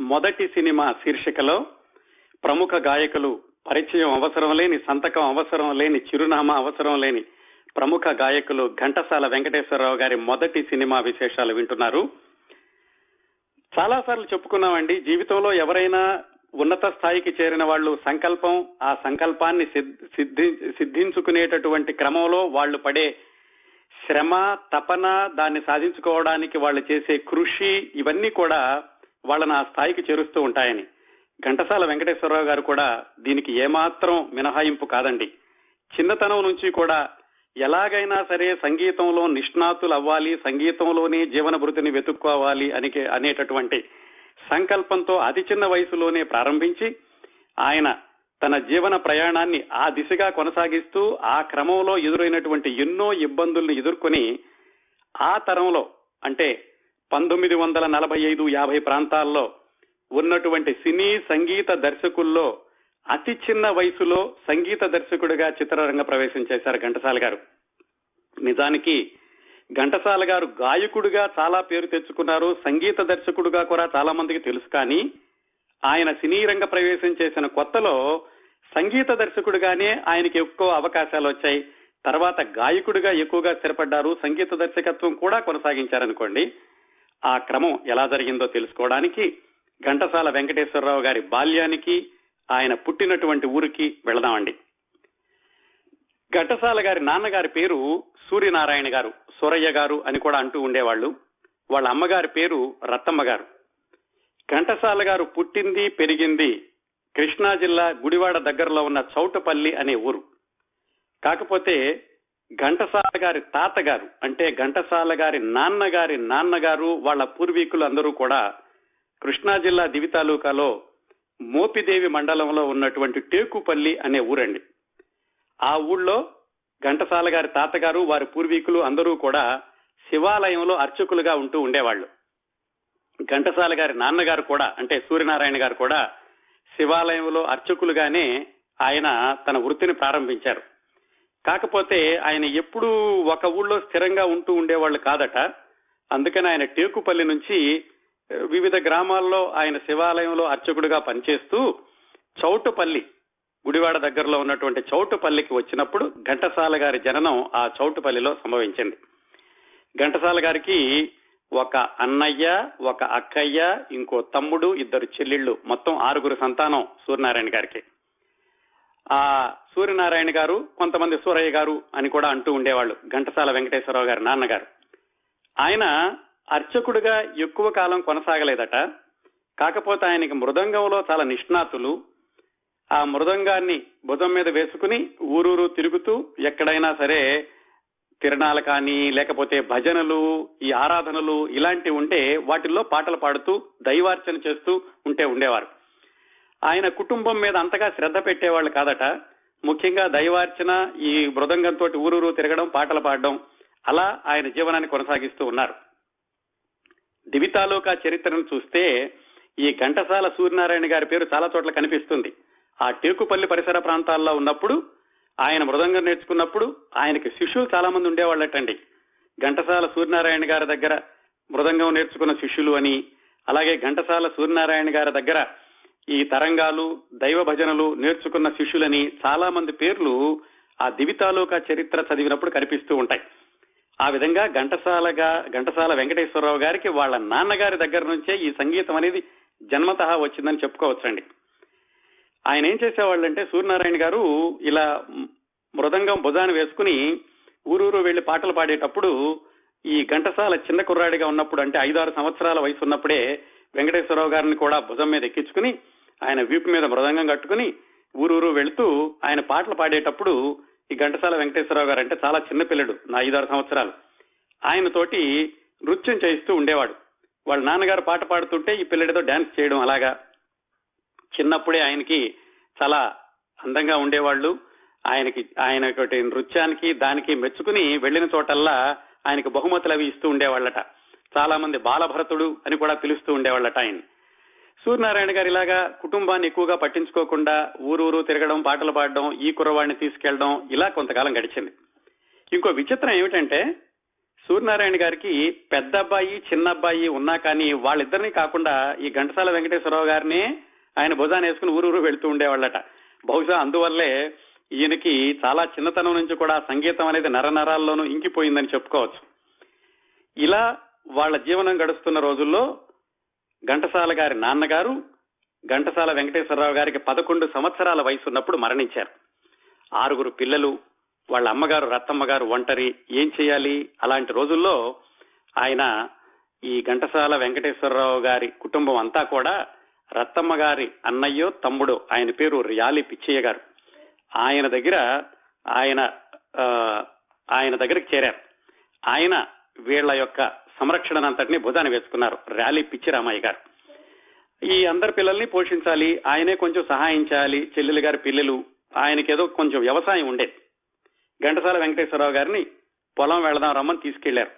మొదటి సినిమా శీర్షికలో ప్రముఖ గాయకులు పరిచయం అవసరం లేని సంతకం అవసరం లేని చిరునామా అవసరం లేని ప్రముఖ గాయకులు ఘంటసాల వెంకటేశ్వరరావు గారి మొదటి సినిమా విశేషాలు వింటున్నారు. చాలా సార్లు చెప్పుకున్నామండి జీవితంలో ఎవరైనా ఉన్నత స్థాయికి చేరిన వాళ్ళు సంకల్పం ఆ సంకల్పాన్ని సిద్ధి సిద్ధించుకునేటటువంటి క్రమంలో వాళ్ళు పడే శ్రమ తపన దాన్ని సాధించుకోవడానికి వాళ్ళు చేసే కృషి ఇవన్నీ కూడా వాళ్ళని ఆ స్థాయికి చేరుస్తూ ఉంటాయని. ఘంటసాల వెంకటేశ్వరరావు గారు కూడా దీనికి ఏమాత్రం మినహాయింపు కాదండి. చిన్నతనం నుంచి కూడా ఎలాగైనా సరే సంగీతంలో నిష్ణాతులు అవ్వాలి సంగీతంలోనే జీవన భృతిని వెతుక్కోవాలి అని అనేటటువంటి సంకల్పంతో అతి చిన్న వయసులోనే ప్రారంభించి ఆయన తన జీవన ప్రయాణాన్ని ఆ దిశగా కొనసాగిస్తూ ఆ క్రమంలో ఎదురైనటువంటి ఎన్నో ఇబ్బందుల్ని ఎదుర్కొని ఆ తరంలో అంటే పంతొమ్మిది వందల నలభై ఐదు యాభై ప్రాంతాల్లో ఉన్నటువంటి సినీ సంగీత దర్శకుల్లో అతి చిన్న వయసులో సంగీత దర్శకుడిగా చిత్రరంగ ప్రవేశం చేశారు ఘంటసాల గారు. నిజానికి ఘంటసాల గారు గాయకుడిగా చాలా పేరు తెచ్చుకున్నారు సంగీత దర్శకుడుగా కూడా చాలా మందికి తెలుసు కానీ ఆయన సినీ రంగ ప్రవేశం చేసిన కొత్తలో సంగీత దర్శకుడిగానే ఆయనకి ఎక్కువ అవకాశాలు వచ్చాయి. తర్వాత గాయకుడిగా ఎక్కువగా స్థిరపడ్డారు సంగీత దర్శకత్వం కూడా కొనసాగించారనుకోండి ఆ క్రమం ఎలా జరిగిందో తెలుసుకోవడానికి ఘంటసాల వెంకటేశ్వరరావు గారి బాల్యానికి ఆయన పుట్టినటువంటి ఊరికి వెళదామండి. ఘంటసాల గారి నాన్నగారి పేరు సూర్యనారాయణ గారు సూరయ్య గారు అని కూడా అంటూ ఉండేవాళ్ళు వాళ్ళ అమ్మగారి పేరు రత్తమ్మ గారు. ఘంటసాల గారు పుట్టింది పెరిగింది కృష్ణా జిల్లా గుడివాడ దగ్గరలో ఉన్న చౌటపల్లి అనే ఊరు. కాకపోతే ఘంటసాల గారి తాతగారు అంటే ఘంటసాల గారి నాన్నగారి నాన్నగారు వాళ్ళ పూర్వీకులు అందరూ కూడా కృష్ణా జిల్లా దివి తాలూకాలో మోపిదేవి మండలంలో ఉన్నటువంటి టేకుపల్లి అనే ఊరండి. ఆ ఊళ్ళో ఘంటసాల గారి తాతగారు వారి పూర్వీకులు అందరూ కూడా శివాలయంలో అర్చకులుగా ఉంటూ ఉండేవాళ్ళు ఘంటసాల గారి నాన్నగారు కూడా అంటే సూర్యనారాయణ గారు కూడా శివాలయంలో అర్చకులుగానే ఆయన తన వృత్తిని ప్రారంభించారు. కాకపోతే ఆయన ఎప్పుడూ ఒక ఊళ్ళో స్థిరంగా ఉంటూ ఉండేవాళ్ళు కాదట. అందుకని ఆయన టేకుపల్లి నుంచి వివిధ గ్రామాల్లో ఆయన శివాలయంలో అర్చకుడిగా పనిచేస్తూ చౌటుపల్లి గుడివాడ దగ్గరలో ఉన్నటువంటి చౌటుపల్లికి వచ్చినప్పుడు ఘంటసాల గారి జననం ఆ చౌటుపల్లిలో సంభవించింది. ఘంటసాల గారికి ఒక అన్నయ్య ఒక అక్కయ్య ఇంకో తమ్ముడు ఇద్దరు చెల్లెళ్ళు మొత్తం ఆరుగురు సంతానం సూర్యనారాయణ గారికి. ఆ సూర్యనారాయణ గారు కొంతమంది సూరయ్య గారు అని కూడా అంటూ ఉండేవాళ్ళు. ఘంటసాల వెంకటేశ్వరరావు గారి నాన్నగారు. ఆయన అర్చకుడిగా ఎక్కువ కాలం కొనసాగలేదట. కాకపోతే ఆయనకి మృదంగంలో చాలా నిష్ణాతులు. ఆ మృదంగాన్ని భుజం మీద వేసుకుని ఊరూరు తిరుగుతూ ఎక్కడైనా సరే తిరణాలు కానీ లేకపోతే భజనలు ఈ ఆరాధనలు ఇలాంటివి ఉంటే వాటిల్లో పాటలు పాడుతూ దైవార్చన చేస్తూ ఉంటే ఉండేవారు. ఆయన కుటుంబం మీద అంతగా శ్రద్ధ పెట్టేవాళ్ళు కాదట. ముఖ్యంగా దైవార్చన ఈ మృదంగంతో ఊరూరు తిరగడం పాటలు పాడడం అలా ఆయన జీవనాన్ని కొనసాగిస్తూ ఉన్నారు. దివితాలోక చరిత్రను చూస్తే ఈ ఘంటసాల సూర్యనారాయణ గారి పేరు చాలా చోట్ల కనిపిస్తుంది. ఆ టేకుపల్లి పరిసర ప్రాంతాల్లో ఉన్నప్పుడు ఆయన మృదంగం నేర్చుకున్నప్పుడు ఆయనకి శిష్యులు చాలా మంది ఉండేవాళ్ళటండి. ఘంటసాల సూర్యనారాయణ గారి దగ్గర మృదంగం నేర్చుకున్న శిష్యులు అని అలాగే ఘంటసాల సూర్యనారాయణ గారి దగ్గర ఈ తరంగాలు దైవ భజనలు నేర్చుకున్న శిష్యులని చాలా మంది పేర్లు ఆ దివితాలోక చరిత్ర చదివినప్పుడు కనిపిస్తూ ఉంటాయి. ఆ విధంగా ఘంటసాలగా ఘంటసాల వెంకటేశ్వరరావు గారికి వాళ్ళ నాన్నగారి దగ్గర నుంచే ఈ సంగీతం అనేది జన్మత వచ్చిందని చెప్పుకోవచ్చండి. ఆయన ఏం చేసేవాళ్ళంటే సూర్యనారాయణ గారు ఇలా మృదంగం భుజాన్ని వేసుకుని ఊరూరు వెళ్ళి పాటలు పాడేటప్పుడు ఈ ఘంటసాల చిన్న కుర్రాడిగా ఉన్నప్పుడు అంటే ఐదారు సంవత్సరాల వయసు ఉన్నప్పుడే వెంకటేశ్వరరావు గారిని కూడా భుజం మీద ఎక్కించుకుని ఆయన వీపు మీద మృదంగం కట్టుకుని ఊరూరు వెళుతూ ఆయన పాటలు పాడేటప్పుడు ఈ ఘంటసాల వెంకటేశ్వరరావు గారు అంటే చాలా చిన్న పిల్లడు నా ఐదారు సంవత్సరాలు. ఆయన తోటి నృత్యం చేయిస్తూ ఉండేవాడు. వాళ్ళ నాన్నగారు పాట పాడుతుంటే ఈ పిల్లడితో డాన్స్ చేయడం అలాగా. చిన్నప్పుడే ఆయనకి చాలా అందంగా ఉండేవాళ్ళు. ఆయనకి ఆయన నృత్యానికి దానికి మెచ్చుకుని వెళ్ళిన చోటల్లా ఆయనకు బహుమతులు అవి ఇస్తూ ఉండేవాళ్ళట. చాలా మంది బాలభరతుడు అని కూడా పిలుస్తూ ఉండేవాళ్ళట ఆయన సూర్యనారాయణ గారు ఇలాగా కుటుంబాన్ని ఎక్కువగా పట్టించుకోకుండా ఊరూరు తిరగడం పాటలు పాడడం ఈ కుర్రవాడిని తీసుకెళ్ళడం ఇలా కొంతకాలం గడిచింది. ఇంకో విచిత్రం ఏమిటంటే సూర్యనారాయణ గారికి పెద్ద అబ్బాయి చిన్న అబ్బాయి ఉన్నా కానీ వాళ్ళిద్దరిని కాకుండా ఈ ఘంటసాల వెంకటేశ్వరరావు గారిని ఆయన భుజాన్ని వేసుకుని ఊరూరు వెళ్తూ ఉండేవాళ్ళట. బహుశా అందువల్లే ఈయనకి చాలా చిన్నతనం నుంచి కూడా సంగీతం అనేది నరనరాల్లోనూ ఇంకిపోయిందని చెప్పుకోవచ్చు. ఇలా వాళ్ళ జీవనం గడుస్తున్న రోజుల్లో ఘంటసాల గారి నాన్నగారు ఘంటసాల వెంకటేశ్వరరావు గారికి పదకొండు సంవత్సరాల వయసు ఉన్నప్పుడు మరణించారు. ఆరుగురు పిల్లలు వాళ్ళ అమ్మగారు రత్తమ్మ గారు ఒంటరి. ఏం చేయాలి? అలాంటి రోజుల్లో ఆయన ఈ ఘంటసాల వెంకటేశ్వరరావు గారి కుటుంబం అంతా కూడా రత్తమ్మ గారి అన్నయ్యో తమ్ముడు ఆయన పేరు రియాలి పిచ్చయ్య గారు. ఆయన దగ్గర ఆయన ఆయన దగ్గరికి చేరారు. ఆయన వీళ్ళ యొక్క సంరక్షణనంతటిని భుజాన వేసుకున్నారు. ర్యాలీ పిచ్చిరామయ్య గారు. ఈ అందరి పిల్లల్ని పోషించాలి ఆయనే కొంచెం సహాయం చేయాలి చెల్లెలు గారి పిల్లలు ఆయనకేదో కొంచెం వ్యవసాయం ఉండేది. ఘంటసాల వెంకటేశ్వరరావు గారిని పొలం వెళదాం రమ్మని తీసుకెళ్ళారు.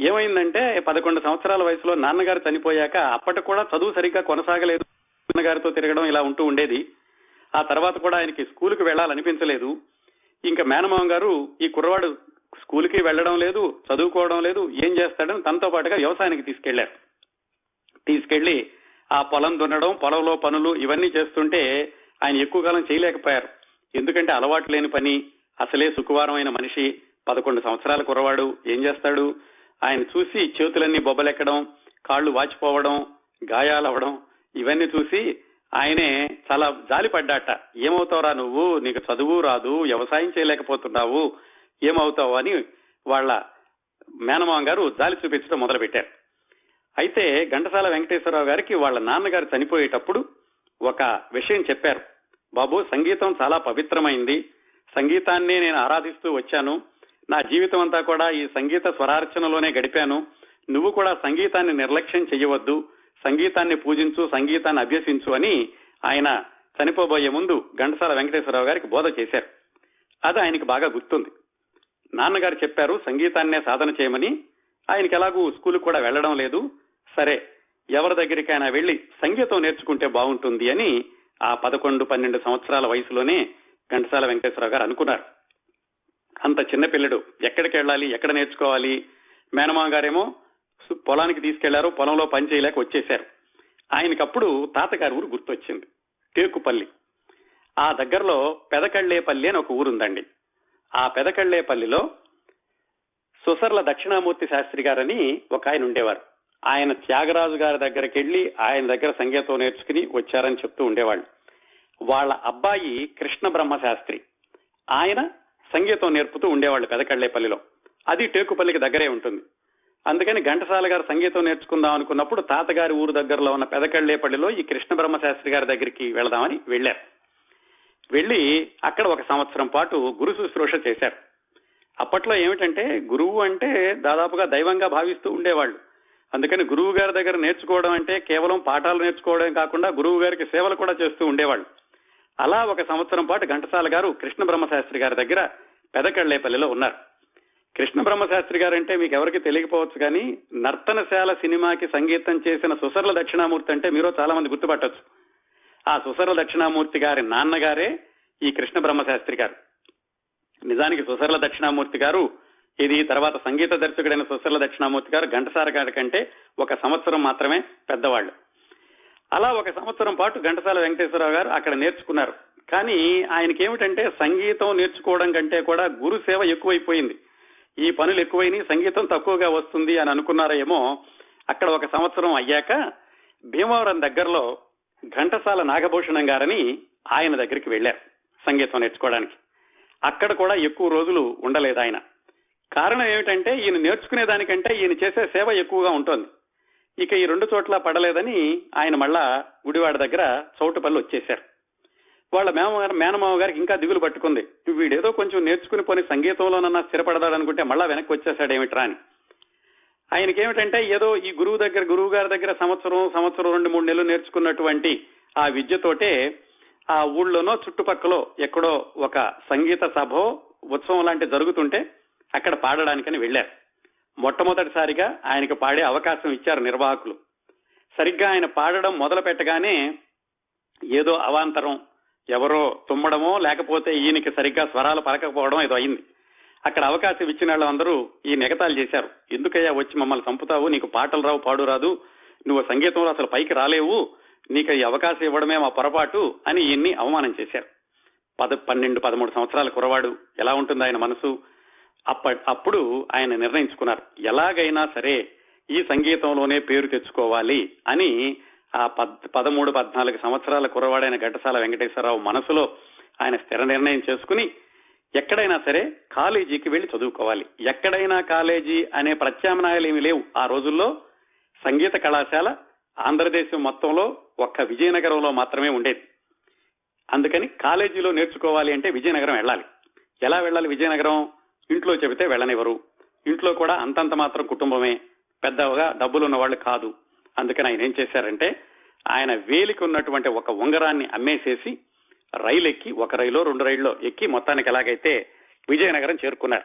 ఏమైందంటే పదకొండు సంవత్సరాల వయసులో నాన్నగారు చనిపోయాక అప్పటికి కూడా చదువు సరిగ్గా కొనసాగలేదు. నాన్నగారితో తిరగడం ఇలా ఉంటూ ఉండేది. ఆ తర్వాత కూడా ఆయనకి స్కూల్కి వెళ్ళాలనిపించలేదు ఇంకా మేనమామ గారు ఈ కుర్రవాడు స్కూల్కి వెళ్ళడం లేదు చదువుకోవడం లేదు ఏం చేస్తాడని తనతో పాటుగా వ్యవసాయానికి తీసుకెళ్ళారు తీసుకెళ్ళి ఆ పొలం దున్నడం పొలంలో పనులు ఇవన్నీ చేస్తుంటే ఆయన ఎక్కువ కాలం చేయలేకపోయారు. ఎందుకంటే అలవాటు లేని పని అసలే సుకువారమైన మనిషి పదకొండు సంవత్సరాల కుర్రవాడు ఏం చేస్తాడు? ఆయన చూసి చేతులన్నీ బొబ్బలెక్కడం కాళ్ళు వాచిపోవడం గాయాలవడం ఇవన్నీ చూసి ఆయనే చాలా జాలిపడ్డాట. ఏమవుతావురా నువ్వు? నీకు చదువు రాదు వ్యవసాయం చేయలేకపోతున్నావు. ఏమవుతావు అని వాళ్ళ మేనమామ గారు జాలి చూపించడం మొదలుపెట్టారు. అయితే ఘంటసాల వెంకటేశ్వరరావు గారికి వాళ్ళ నాన్నగారు చనిపోయేటప్పుడు ఒక విషయం చెప్పారు. బాబు సంగీతం చాలా పవిత్రమైంది. సంగీతాన్ని నేను ఆరాధిస్తూ వచ్చాను. నా జీవితం అంతా కూడా ఈ సంగీత స్వరార్చనలోనే గడిపాను. నువ్వు కూడా సంగీతాన్ని నిర్లక్ష్యం చేయవద్దు సంగీతాన్ని పూజించు సంగీతాన్ని అభ్యసించు అని ఆయన చనిపోబోయే ముందు ఘంటసాల వెంకటేశ్వరరావు గారికి బోధ చేశారు. అది ఆయనకి బాగా గుర్తుంది. నాన్నగారు చెప్పారు సంగీతాన్నే సాధన చేయమని. ఆయనకి ఎలాగూ స్కూల్ కూడా వెళ్ళడం లేదు. సరే ఎవరి దగ్గరికైనా వెళ్ళి సంగీతం నేర్చుకుంటే బాగుంటుంది అని ఆ పదకొండు పన్నెండు సంవత్సరాల వయసులోనే ఘంటసాల వెంకటేశ్వరరావు గారు అనుకున్నారు. అంత చిన్న పిల్లడు ఎక్కడికి వెళ్ళాలి ఎక్కడ నేర్చుకోవాలి? మేనమా గారేమో పొలానికి తీసుకెళ్ళారు పొలంలో పని చేయలేక వచ్చేశారు. ఆయనకప్పుడు తాతగారి ఊరు గుర్తొచ్చింది టేకుపల్లి. ఆ దగ్గరలో పెదకళ్ళేపల్లి అని ఒక ఊరుందండి. ఆ పెదకళ్ళేపల్లిలో సుసర్ల దక్షిణామూర్తి శాస్త్రి గారని ఒక ఆయన ఉండేవారు. ఆయన త్యాగరాజు గారి దగ్గరికి వెళ్ళి ఆయన దగ్గర సంగీతం నేర్చుకుని వచ్చారని చెప్తూ ఉండేవాళ్ళు. వాళ్ళ అబ్బాయి కృష్ణ బ్రహ్మ శాస్త్రి. ఆయన సంగీతం నేర్పుతూ ఉండేవాళ్ళు పెదకళ్ళేపల్లిలో. అది టేకుపల్లికి దగ్గరే ఉంటుంది. అందుకని ఘంటసాల గారు సంగీతం నేర్చుకుందాం అనుకున్నప్పుడు తాతగారి ఊరు దగ్గరలో ఉన్న పెదకళ్ళేపల్లిలో ఈ కృష్ణ బ్రహ్మ శాస్త్రి గారి దగ్గరికి వెళదామని వెళ్ళారు వెళ్ళి అక్కడ ఒక సంవత్సరం పాటు గురు శుశ్రూష చేశారు. అప్పట్లో ఏమిటంటే గురువు అంటే దాదాపుగా దైవంగా భావిస్తూ ఉండేవాళ్ళు. అందుకని గురువు గారి దగ్గర నేర్చుకోవడం అంటే కేవలం పాఠాలు నేర్చుకోవడం కాకుండా గురువు గారికి సేవలు కూడా చేస్తూ ఉండేవాళ్ళు. అలా ఒక సంవత్సరం పాటు ఘంటసాల గారు కృష్ణ బ్రహ్మశాస్త్రి గారి దగ్గర పెదకళ్ళేపల్లిలో ఉన్నారు. కృష్ణ బ్రహ్మశాస్త్రి గారు అంటే మీకు ఎవరికి తెలియకపోవచ్చు కానీ నర్తనశాల సినిమాకి సంగీతం చేసిన సుసర్ల దక్షిణామూర్తి అంటే మీరు చాలా మంది గుర్తుపట్టచ్చు. ఆ సుసర దక్షిణామూర్తి గారి నాన్నగారే ఈ కృష్ణ బ్రహ్మశాస్త్రి గారు. నిజానికి సుసర్ల దక్షిణామూర్తి గారు ఇది తర్వాత సంగీత దర్శకుడైన సుసర్ల దక్షిణామూర్తి గారు ఘంటసార గారి కంటే ఒక సంవత్సరం మాత్రమే పెద్దవాళ్ళు. అలా ఒక సంవత్సరం పాటు ఘంటసాల వెంకటేశ్వరరావు గారు అక్కడ నేర్చుకున్నారు. కానీ ఆయనకి ఏమిటంటే సంగీతం నేర్చుకోవడం కంటే కూడా గురు సేవ ఎక్కువైపోయింది. ఈ పనులు ఎక్కువైనాయి సంగీతం తక్కువగా వస్తుంది అని అనుకున్నారేమో అక్కడ ఒక సంవత్సరం అయ్యాక భీమవరం దగ్గరలో ఘంటసాల నాగభూషణం గారని ఆయన దగ్గరికి వెళ్ళారు సంగీతం నేర్చుకోవడానికి. అక్కడ కూడా ఎక్కువ రోజులు ఉండలేదు ఆయన. కారణం ఏమిటంటే ఈయన నేర్చుకునే దానికంటే ఈయన చేసే సేవ ఎక్కువగా ఉంటుంది. ఇక ఈ రెండు చోట్ల పడలేదని ఆయన మళ్ళా గుడివాడ దగ్గర చౌటుపల్లి వచ్చేశారు. వాళ్ళ మేమగారు మేనమామ గారికి ఇంకా దిగులు పట్టుకుంది. వీడేదో కొంచెం నేర్చుకుని పోని సంగీతంలోనన్నా స్థిరపడదాడనుకుంటే మళ్ళా వెనక్కి వచ్చేసాడేమిట్రా అని. ఆయనకేమిటంటే ఏదో ఈ గురువు దగ్గర గురువు గారి దగ్గర సంవత్సరం సంవత్సరం రెండు మూడు నెలలు నేర్చుకున్నటువంటి ఆ విద్యతోటే ఆ ఊళ్ళోనో చుట్టుపక్కల ఎక్కడో ఒక సంగీత సభ ఉత్సవం లాంటి జరుగుతుంటే అక్కడ పాడడానికని వెళ్ళారు మొట్టమొదటిసారిగా ఆయనకు పాడే అవకాశం ఇచ్చారు నిర్వాహకులు. సరిగ్గా ఆయన పాడడం మొదలు పెట్టగానే ఏదో అవాంతరం ఎవరో తుమ్మడమో లేకపోతే ఈయనకి సరిగ్గా స్వరాలు పలకపోవడం ఏదో అయింది. అక్కడ అవకాశం ఇచ్చిన వాళ్ళందరూ ఈ నెగతాలు చేశారు. ఎందుకయ్యా వచ్చి మమ్మల్ని చంపుతావు? నీకు పాటలు రావు పాడు రాదు. నువ్వు సంగీతంలో అసలు పైకి రాలేవు. నీకు ఈ అవకాశం ఇవ్వడమే మా పొరపాటు అని ఈయన్ని అవమానం చేశారు. పద పన్నెండు పదమూడు సంవత్సరాల కురవాడు ఎలా ఉంటుంది ఆయన మనసు? అప్ప అప్పుడు ఆయన నిర్ణయించుకున్నారు. ఎలాగైనా సరే ఈ సంగీతంలోనే పేరు తెచ్చుకోవాలి అని ఆ పద్ పదమూడు పద్నాలుగు సంవత్సరాల కురవాడైన ఘటసాల వెంకటేశ్వరరావు మనసులో ఆయన స్థిర నిర్ణయం చేసుకుని ఎక్కడైనా సరే కాలేజీకి వెళ్ళి చదువుకోవాలి. ఎక్కడైనా కాలేజీ అనే ప్రత్యామ్నాయాలు ఏమి లేవు. ఆ రోజుల్లో సంగీత కళాశాల ఆంధ్రదేశం మొత్తంలో ఒక్క విజయనగరంలో మాత్రమే ఉండేది. అందుకని కాలేజీలో నేర్చుకోవాలి అంటే విజయనగరం వెళ్ళాలి. ఎలా వెళ్ళాలి విజయనగరం? ఇంట్లో చెబితే వెళ్ళనివ్వరు. ఇంట్లో కూడా అంతంత మాత్రం కుటుంబమే. పెద్దగా డబ్బులున్న వాళ్ళు కాదు. అందుకని ఆయన ఏం చేశారంటే ఆయన వేలికి ఉన్నటువంటి ఒక ఉంగరాన్ని అమ్మేసేసి రైలు ఎక్కి ఒక రైలో రెండు రైల్లో ఎక్కి మొత్తానికి ఎలాగైతే విజయనగరం చేరుకున్నారు.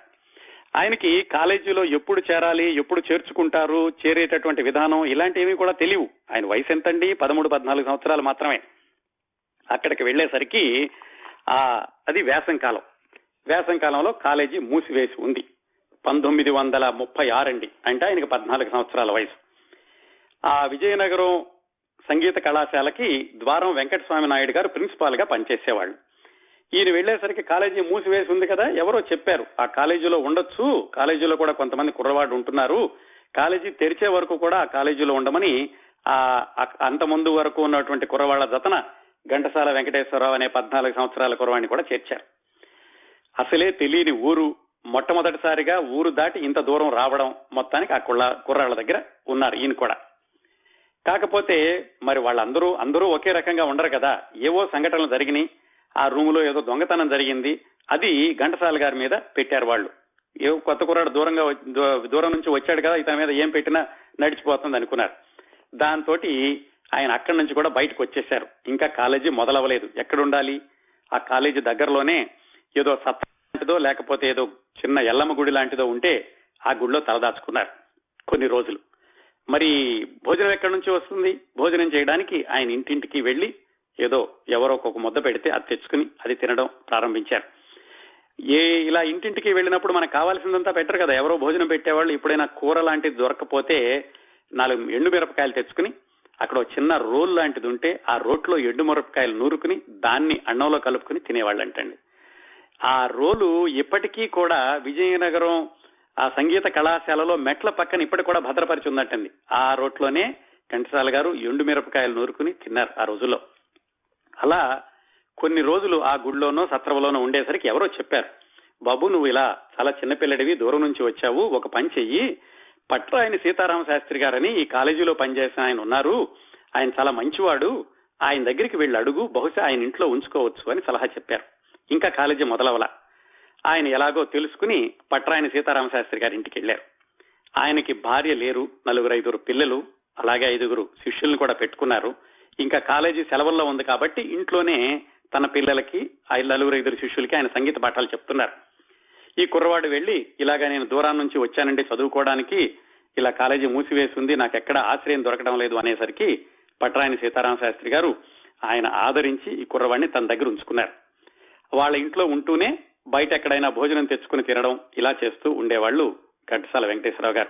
ఆయనకి కాలేజీలో ఎప్పుడు చేరాలి ఎప్పుడు చేర్చుకుంటారు చేరేటటువంటి విధానం ఇలాంటివి కూడా తెలియవు. ఆయన వయసు ఎంతండి? పదమూడు పద్నాలుగు సంవత్సరాలు మాత్రమే. అక్కడికి వెళ్ళేసరికి ఆ అది వేసం కాలం వేసం కాలంలో కాలేజీ మూసివేసి ఉంది. పంతొమ్మిది వందల ముప్పై ఆరండి. అంటే ఆయనకి పద్నాలుగు సంవత్సరాల వయసు. ఆ విజయనగరం సంగీత కళాశాలకి ద్వారం వెంకటస్వామి నాయుడు గారు ప్రిన్సిపాల్గా పనిచేసేవాళ్ళు. ఈయన వెళ్ళేసరికి కాలేజీ మూసివేసి ఉంది కదా ఎవరో చెప్పారు ఆ కాలేజీలో ఉండొచ్చు కాలేజీలో కూడా కొంతమంది కుర్రవాడు ఉంటున్నారు కాలేజీ తెరిచే వరకు కూడా ఆ కాలేజీలో ఉండమని ఆ అంత ముందు వరకు ఉన్నటువంటి కుర్రవాళ్ళ జతన ఘంటసాల వెంకటేశ్వరరావు అనే పద్నాలుగు సంవత్సరాల కుర్రవాడిని కూడా చేర్చారు. అసలే తెలియని ఊరు మొట్టమొదటిసారిగా ఊరు దాటి ఇంత దూరం రావడం మొత్తానికి ఆ కుళ్ళ కుర్రాళ్ళ దగ్గర ఉన్నారు ఈయన కూడా. కాకపోతే మరి వాళ్ళందరూ అందరూ ఒకే రకంగా ఉండరు కదా. ఏవో సంఘటనలు జరిగినాయి. ఆ రూమ్లో ఏదో దొంగతనం జరిగింది. అది ఘంటసాల గారి మీద పెట్టారు వాళ్ళు. ఏ కొత్త కుర్రాడు దూరంగా దూరం నుంచి వచ్చాడు కదా ఇతని మీద ఏం పెట్టినా నడిచిపోతుంది అనుకున్నారు. దాంతో ఆయన అక్కడి నుంచి కూడా బయటకు వచ్చేశారు. ఇంకా కాలేజీ మొదలవ్వలేదు. ఎక్కడుండాలి ఆ కాలేజీ దగ్గరలోనే ఏదో సత్త లాంటిదో లేకపోతే ఏదో చిన్న ఎల్లమ్మ గుడి లాంటిదో ఉంటే ఆ గుడిలో తలదాచుకున్నారు కొన్ని రోజులు. మరి భోజనం ఎక్కడి నుంచి వస్తుంది? భోజనం చేయడానికి ఆయన ఇంటింటికి వెళ్ళి ఏదో ఎవరో ఒక ముద్ద పెడితే అది తెచ్చుకుని అది తినడం ప్రారంభించారు. ఏ ఇలా ఇంటింటికి వెళ్ళినప్పుడు మనకు కావాల్సిందంతా పెట్టరు కదా. ఎవరో భోజనం పెట్టేవాళ్ళు ఎప్పుడైనా కూర లాంటిది దొరకపోతే నాలుగు ఎండు మిరపకాయలు తెచ్చుకుని అక్కడ చిన్న రోల్ లాంటిది ఉంటే ఆ రోట్లో ఎండు మిరపకాయలు నూరుకుని దాన్ని అన్నంలో కలుపుకుని తినేవాళ్ళు అంటండి ఆ రోలు ఇప్పటికీ కూడా విజయనగరం ఆ సంగీత కళాశాలలో మెట్ల పక్కన ఇప్పటికి కూడా భద్రపరిచి ఉందటండి. ఆ రోట్లోనే కంటిసాల గారు ఎండు మిరపకాయలు నూరుకుని తిన్నారు ఆ రోజుల్లో. అలా కొన్ని రోజులు ఆ గుడిలోనో సత్రంలోనో ఉండేసరికి ఎవరో చెప్పారు బాబు నువ్వు ఇలా చాలా చిన్నపిల్లడివి దూరం నుంచి వచ్చావు ఒక పని చెయ్యి. పట్రాయని సీతారామ శాస్త్రి గారని ఈ కాలేజీలో పనిచేసిన ఆయన ఉన్నారు. ఆయన చాలా మంచివాడు. ఆయన దగ్గరికి వెళ్ళి అడుగు బహుశా ఆయన ఇంట్లో ఉంచుకోవచ్చు అని సలహా చెప్పారు. ఇంకా కాలేజీ మొదలవల. ఆయన ఎలాగో తెలుసుకుని పట్రాయని సీతారామ శాస్త్రి గారి ఇంటికి వెళ్ళారు ఆయనకి భార్య లేరు నలుగురు ఐదుగురు పిల్లలు అలాగే ఐదుగురు శిష్యుల్ని కూడా పెట్టుకున్నారు. ఇంకా కాలేజీ సెలవుల్లో ఉంది కాబట్టి ఇంట్లోనే తన పిల్లలకి నలుగురు ఐదుగురు శిష్యులకి ఆయన సంగీత పాఠాలు చెప్తున్నారు. ఈ కుర్రవాడు వెళ్ళి ఇలాగా నేను దూరం నుంచి వచ్చానండి చదువుకోవడానికి ఇలా కాలేజీ మూసివేసింది నాకు ఎక్కడ ఆశ్రయం దొరకడం లేదు అనేసరికి పట్రాయని సీతారామ శాస్త్రి గారు ఆయన ఆదరించి ఈ కుర్రవాడిని తన దగ్గర ఉంచుకున్నారు. వాళ్ళ ఇంట్లో ఉంటూనే బయట ఎక్కడైనా భోజనం తెచ్చుకుని తినడం ఇలా చేస్తూ ఉండేవాళ్ళు ఘంటసాల వెంకటేశ్వరరావు గారు.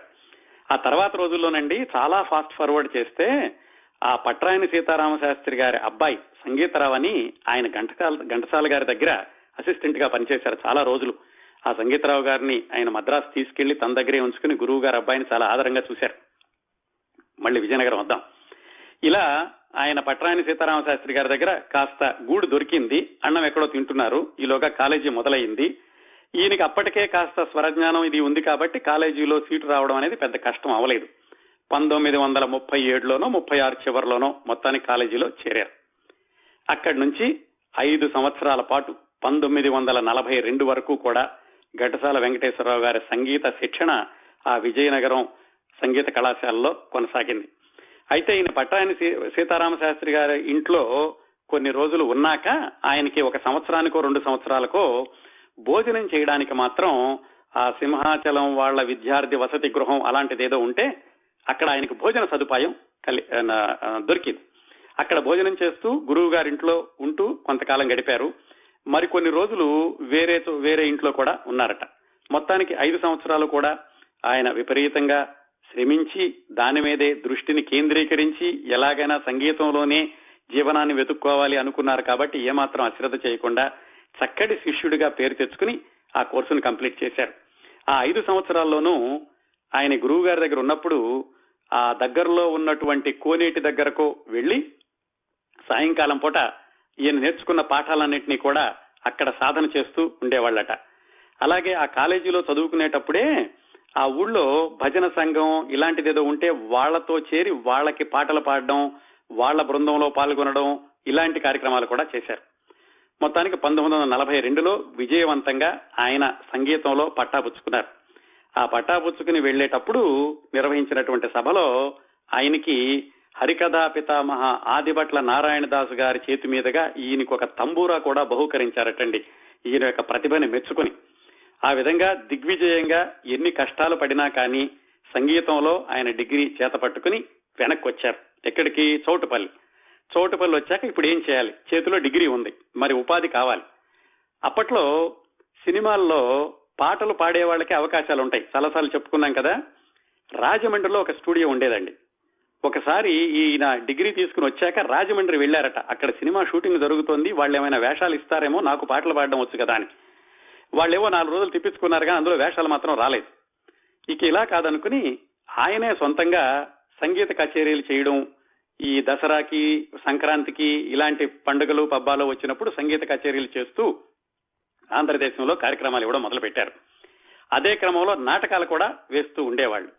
ఆ తర్వాత రోజుల్లోనండి చాలా ఫాస్ట్ ఫార్వర్డ్ చేస్తే ఆ పట్రాయని సీతారామ శాస్త్రి గారి అబ్బాయి సంగీతరావు అని ఆయన గంటకాల ఘంటసాల గారి దగ్గర అసిస్టెంట్గా పనిచేశారు చాలా రోజులు. ఆ సంగీతరావు గారిని ఆయన మద్రాసు తీసుకెళ్ళి తన దగ్గరే ఉంచుకుని గురువు గారి అబ్బాయిని చాలా ఆదరంగా చూశారు. మళ్ళీ విజయనగరం వద్దాం. ఇలా ఆయన పట్రాని సీతారామ శాస్త్రి గారి దగ్గర కాస్త గూడు దొరికింది అన్నం ఎక్కడో తింటున్నారు. ఈలోగా కాలేజీ మొదలైంది. ఈయనకి అప్పటికే కాస్త స్వరజ్ఞానం ఇది ఉంది కాబట్టి కాలేజీలో సీటు రావడం అనేది పెద్ద కష్టం అవలేదు పంతొమ్మిది వందల ముప్పై ఏడులోనో ముప్పై ఆరు చివరిలోనో మొత్తానికి కాలేజీలో చేరారు. అక్కడి నుంచి ఐదు సంవత్సరాల పాటు పంతొమ్మిది వందల నలభై రెండు వరకు కూడా ఘటసాల వెంకటేశ్వరరావు గారి సంగీత శిక్షణ ఆ విజయనగరం సంగీత కళాశాలలో కొనసాగింది. అయితే ఈయన పట్టాయని సీతారామ శాస్త్రి గారి ఇంట్లో కొన్ని రోజులు ఉన్నాక ఆయనకి ఒక సంవత్సరానికో రెండు సంవత్సరాలకో భోజనం చేయడానికి మాత్రం ఆ సింహాచలం వాళ్ళ విద్యార్థి వసతి గృహం అలాంటిది ఏదో ఉంటే అక్కడ ఆయనకు భోజన సదుపాయం కలి దొరికింది. అక్కడ భోజనం చేస్తూ గురువు గారింట్లో ఉంటూ కొంతకాలం గడిపారు. మరికొన్ని రోజులు వేరే వేరే ఇంట్లో కూడా ఉన్నారట. మొత్తానికి ఐదు సంవత్సరాలు కూడా ఆయన విపరీతంగా శ్రమించి దాని మీదే దృష్టిని కేంద్రీకరించి ఎలాగైనా సంగీతంలోనే జీవనాన్ని వెతుక్కోవాలి అనుకున్నారు కాబట్టి ఏమాత్రం అశ్రద్ధ చేయకుండా చక్కటి శిష్యుడిగా పేరు తెచ్చుకుని ఆ కోర్సును కంప్లీట్ చేశారు. ఆ ఐదు సంవత్సరాల్లోనూ ఆయన గురువు గారి దగ్గర ఉన్నప్పుడు ఆ దగ్గరలో ఉన్నటువంటి కోనేటి దగ్గరకు వెళ్ళి సాయంకాలం పూట ఈయన నేర్చుకున్న పాఠాలన్నింటినీ కూడా అక్కడ సాధన చేస్తూ ఉండేవాళ్ళట. అలాగే ఆ కాలేజీలో చదువుకునేటప్పుడే ఆ ఊళ్ళో భజన సంఘం ఇలాంటిదేదో ఉంటే వాళ్ళతో చేరి వాళ్ళకి పాటలు పాడడం వాళ్ళ బృందంలో పాల్గొనడం ఇలాంటి కార్యక్రమాలు కూడా చేశారు. మొత్తానికి పంతొమ్మిది వందల నలభై రెండులో విజయవంతంగా ఆయన సంగీతంలో పట్టాపుచ్చుకున్నారు ఆ పట్టాపుచ్చుకుని వెళ్ళేటప్పుడు నిర్వహించినటువంటి సభలో ఆయనకి హరికథా పితామహ ఆదిభట్ల నారాయణదాసు గారి చేతి మీదుగా ఈయనకు ఒక తంబూరా కూడా బహుకరించారటండి. ఈయన యొక్క ప్రతిభని మెచ్చుకుని. ఆ విధంగా దిగ్విజయంగా ఎన్ని కష్టాలు పడినా కానీ సంగీతంలో ఆయన డిగ్రీ చేత పట్టుకుని వెనక్కి వచ్చారు ఎక్కడికి? చోటుపల్లి. చోటుపల్లి వచ్చాక ఇప్పుడు ఏం చేయాలి? చేతిలో డిగ్రీ ఉంది. మరి ఉపాధి కావాలి. అప్పట్లో సినిమాల్లో పాటలు పాడే వాళ్ళకి అవకాశాలు ఉంటాయి. చాలాసార్లు చెప్పుకున్నాం కదా. రాజమండ్రిలో ఒక స్టూడియో ఉండేదండి. ఒకసారి ఈయన డిగ్రీ తీసుకుని వచ్చాక రాజమండ్రి వెళ్ళారట అక్కడ సినిమా షూటింగ్ జరుగుతోంది. వాళ్ళు ఏమైనా వేషాలు ఇస్తారేమో నాకు పాటలు పాడడం వచ్చు కదా అని. వాళ్ళేవో నాలుగు రోజులు తిప్పించుకున్నారు కానీ అందులో వేషాలు మాత్రం రాలేదు. ఇక ఇలా కాదనుకుని ఆయనే సొంతంగా సంగీత కచేరీలు చేయడం ఈ దసరాకి సంక్రాంతికి ఇలాంటి పండుగలు పబ్బాలు వచ్చినప్పుడు సంగీత కచేరీలు చేస్తూ ఆంధ్రదేశంలో కార్యక్రమాలు ఇవ్వడం మొదలు పెట్టారు అదే క్రమంలో నాటకాలు కూడా వేస్తూ ఉండేవాళ్ళు.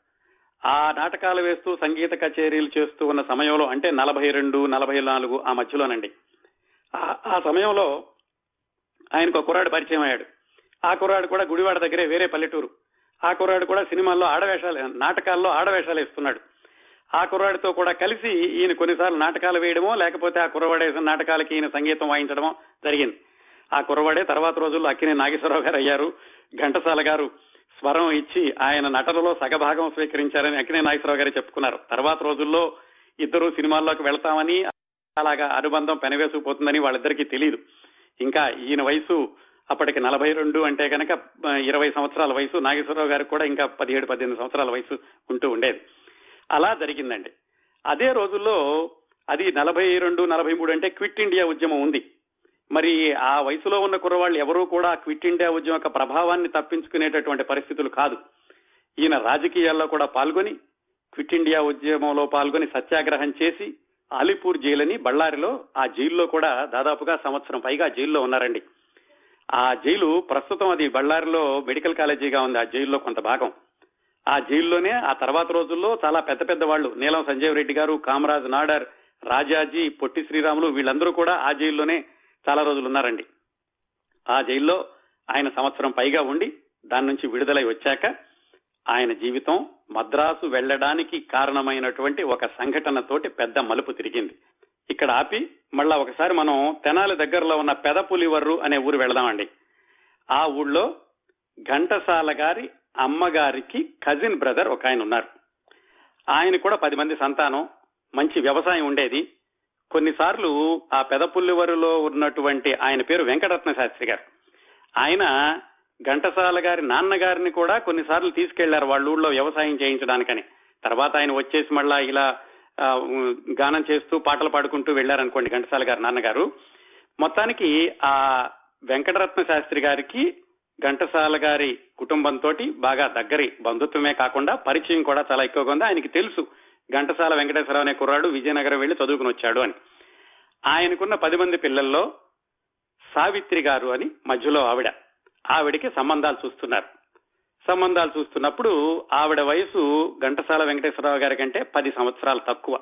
ఆ నాటకాలు వేస్తూ సంగీత కచేరీలు చేస్తూ ఉన్న సమయంలో అంటే నలభై రెండు నలభై నాలుగు ఆ మధ్యలోనండి. ఆ సమయంలో ఆయనకు కుర్రాడు పరిచయం అయ్యాడు. ఆ కుర్రాడు కూడా గుడివాడ దగ్గరే వేరే పల్లెటూరు. ఆ కుర్రాడు కూడా సినిమాల్లో ఆడవేషాలు నాటకాల్లో ఆడవేషాలు ఇస్తున్నాడు ఆ కుర్రాడితో కూడా కలిసి ఈయన కొన్నిసార్లు నాటకాలు వేయడమో లేకపోతే ఆ కుర్రవాడేసిన నాటకాలకి ఈయన సంగీతం వాయించడమో జరిగింది. ఆ కుర్రవాడే తర్వాత రోజుల్లో అక్కినే నాగేశ్వరరావు గారు అయ్యారు. ఘంటసాల గారు స్వరం ఇచ్చి ఆయన నటనలో సగభాగం స్వీకరించారని అక్కినే నాగేశ్వరరావు గారు చెప్పుకున్నారు. తర్వాత రోజుల్లో ఇద్దరు సినిమాల్లోకి వెళ్తామని అలాగా అనుబంధం పెనవేసుకుపోతుందని వాళ్ళిద్దరికీ తెలియదు ఇంకా ఈయన వయసు అప్పటికి నలభై రెండు అంటే కనుక ఇరవై సంవత్సరాల వయసు నాగేశ్వరరావు గారికి కూడా ఇంకా పదిహేడు పద్దెనిమిది సంవత్సరాల వయసు ఉంటూ ఉండేది. అలా జరిగిందండి. అదే రోజుల్లో అది నలభై రెండు నలభై మూడు అంటే క్విట్ ఇండియా ఉద్యమం ఉంది. మరి ఆ వయసులో ఉన్న కుర్రవాళ్ళు ఎవరూ కూడా క్విట్ ఇండియా ఉద్యమం యొక్క ప్రభావాన్ని తప్పించుకునేటటువంటి పరిస్థితులు కాదు. ఈయన రాజకీయాల్లో కూడా పాల్గొని క్విట్ ఇండియా ఉద్యమంలో పాల్గొని సత్యాగ్రహం చేసి అలీపూర్ జైలని బళ్ళారిలో ఆ జైల్లో కూడా దాదాపుగా సంవత్సరం పైగా జైల్లో ఉన్నారండి. ఆ జైలు ప్రస్తుతం అది బళ్ళారిలో మెడికల్ కాలేజీగా ఉంది. ఆ జైల్లో కొంత భాగం. ఆ జైల్లోనే ఆ తర్వాత రోజుల్లో చాలా పెద్ద పెద్ద వాళ్ళు నీలం సంజీవ్ రెడ్డి గారు కామరాజ్ నాడర్ రాజాజీ పొట్టి శ్రీరాములు వీళ్ళందరూ కూడా ఆ జైల్లోనే చాలా రోజులు ఉన్నారండి. ఆ జైల్లో ఆయన సంవత్సరం పైగా ఉండి దాని నుంచి విడుదలై వచ్చాక ఆయన జీవితం మద్రాసు వెళ్ళడానికి కారణమైనటువంటి ఒక సంఘటనతోటి పెద్ద మలుపు తిరిగింది. ఇక్కడ ఆపి మళ్ళా ఒకసారి మనం తెనాలి దగ్గరలో ఉన్న పెదపులివర్రు అనే ఊరు వెళదామండి. ఆ ఊళ్ళో ఘంటసాల గారి అమ్మగారికి కజిన్ బ్రదర్ ఒక ఆయన ఉన్నారు. ఆయన కూడా పది మంది సంతానం మంచి వ్యవసాయం ఉండేది. కొన్నిసార్లు ఆ పెదపుల్లివరులో ఉన్నటువంటి ఆయన పేరు వెంకటరత్న శాస్త్రి గారు. ఆయన ఘంటసాల గారి నాన్నగారిని కూడా కొన్నిసార్లు తీసుకెళ్ళారు వాళ్ళ ఊళ్ళో వ్యవసాయం చేయించడానికని. తర్వాత ఆయన వచ్చేసి మళ్ళా ఇలా గానం చేస్తూ పాటలు పాడుకుంటూ వెళ్ళారనుకోండి ఘంటసాల గారి నాన్నగారు. మొత్తానికి ఆ వెంకటరత్న శాస్త్రి గారికి ఘంటసాల గారి కుటుంబంతో బాగా దగ్గరి బంధుత్వమే కాకుండా పరిచయం కూడా చాలా ఎక్కువగా ఉంది. ఆయనకి తెలుసు ఘంటసాల వెంకటేశ్వరరావు అనే కుర్రాడు విజయనగరం వెళ్ళి చదువుకుని వచ్చాడు అని. ఆయనకున్న పది మంది పిల్లల్లో సావిత్రి గారు అని మధ్యలో ఆవిడ. ఆవిడికి సంబంధాలు చూస్తున్నారు. సంబంధాలు చూస్తున్నప్పుడు ఆవిడ వయసు ఘంటసాల వెంకటేశ్వరరావు గారి కంటే పది సంవత్సరాలు తక్కువ.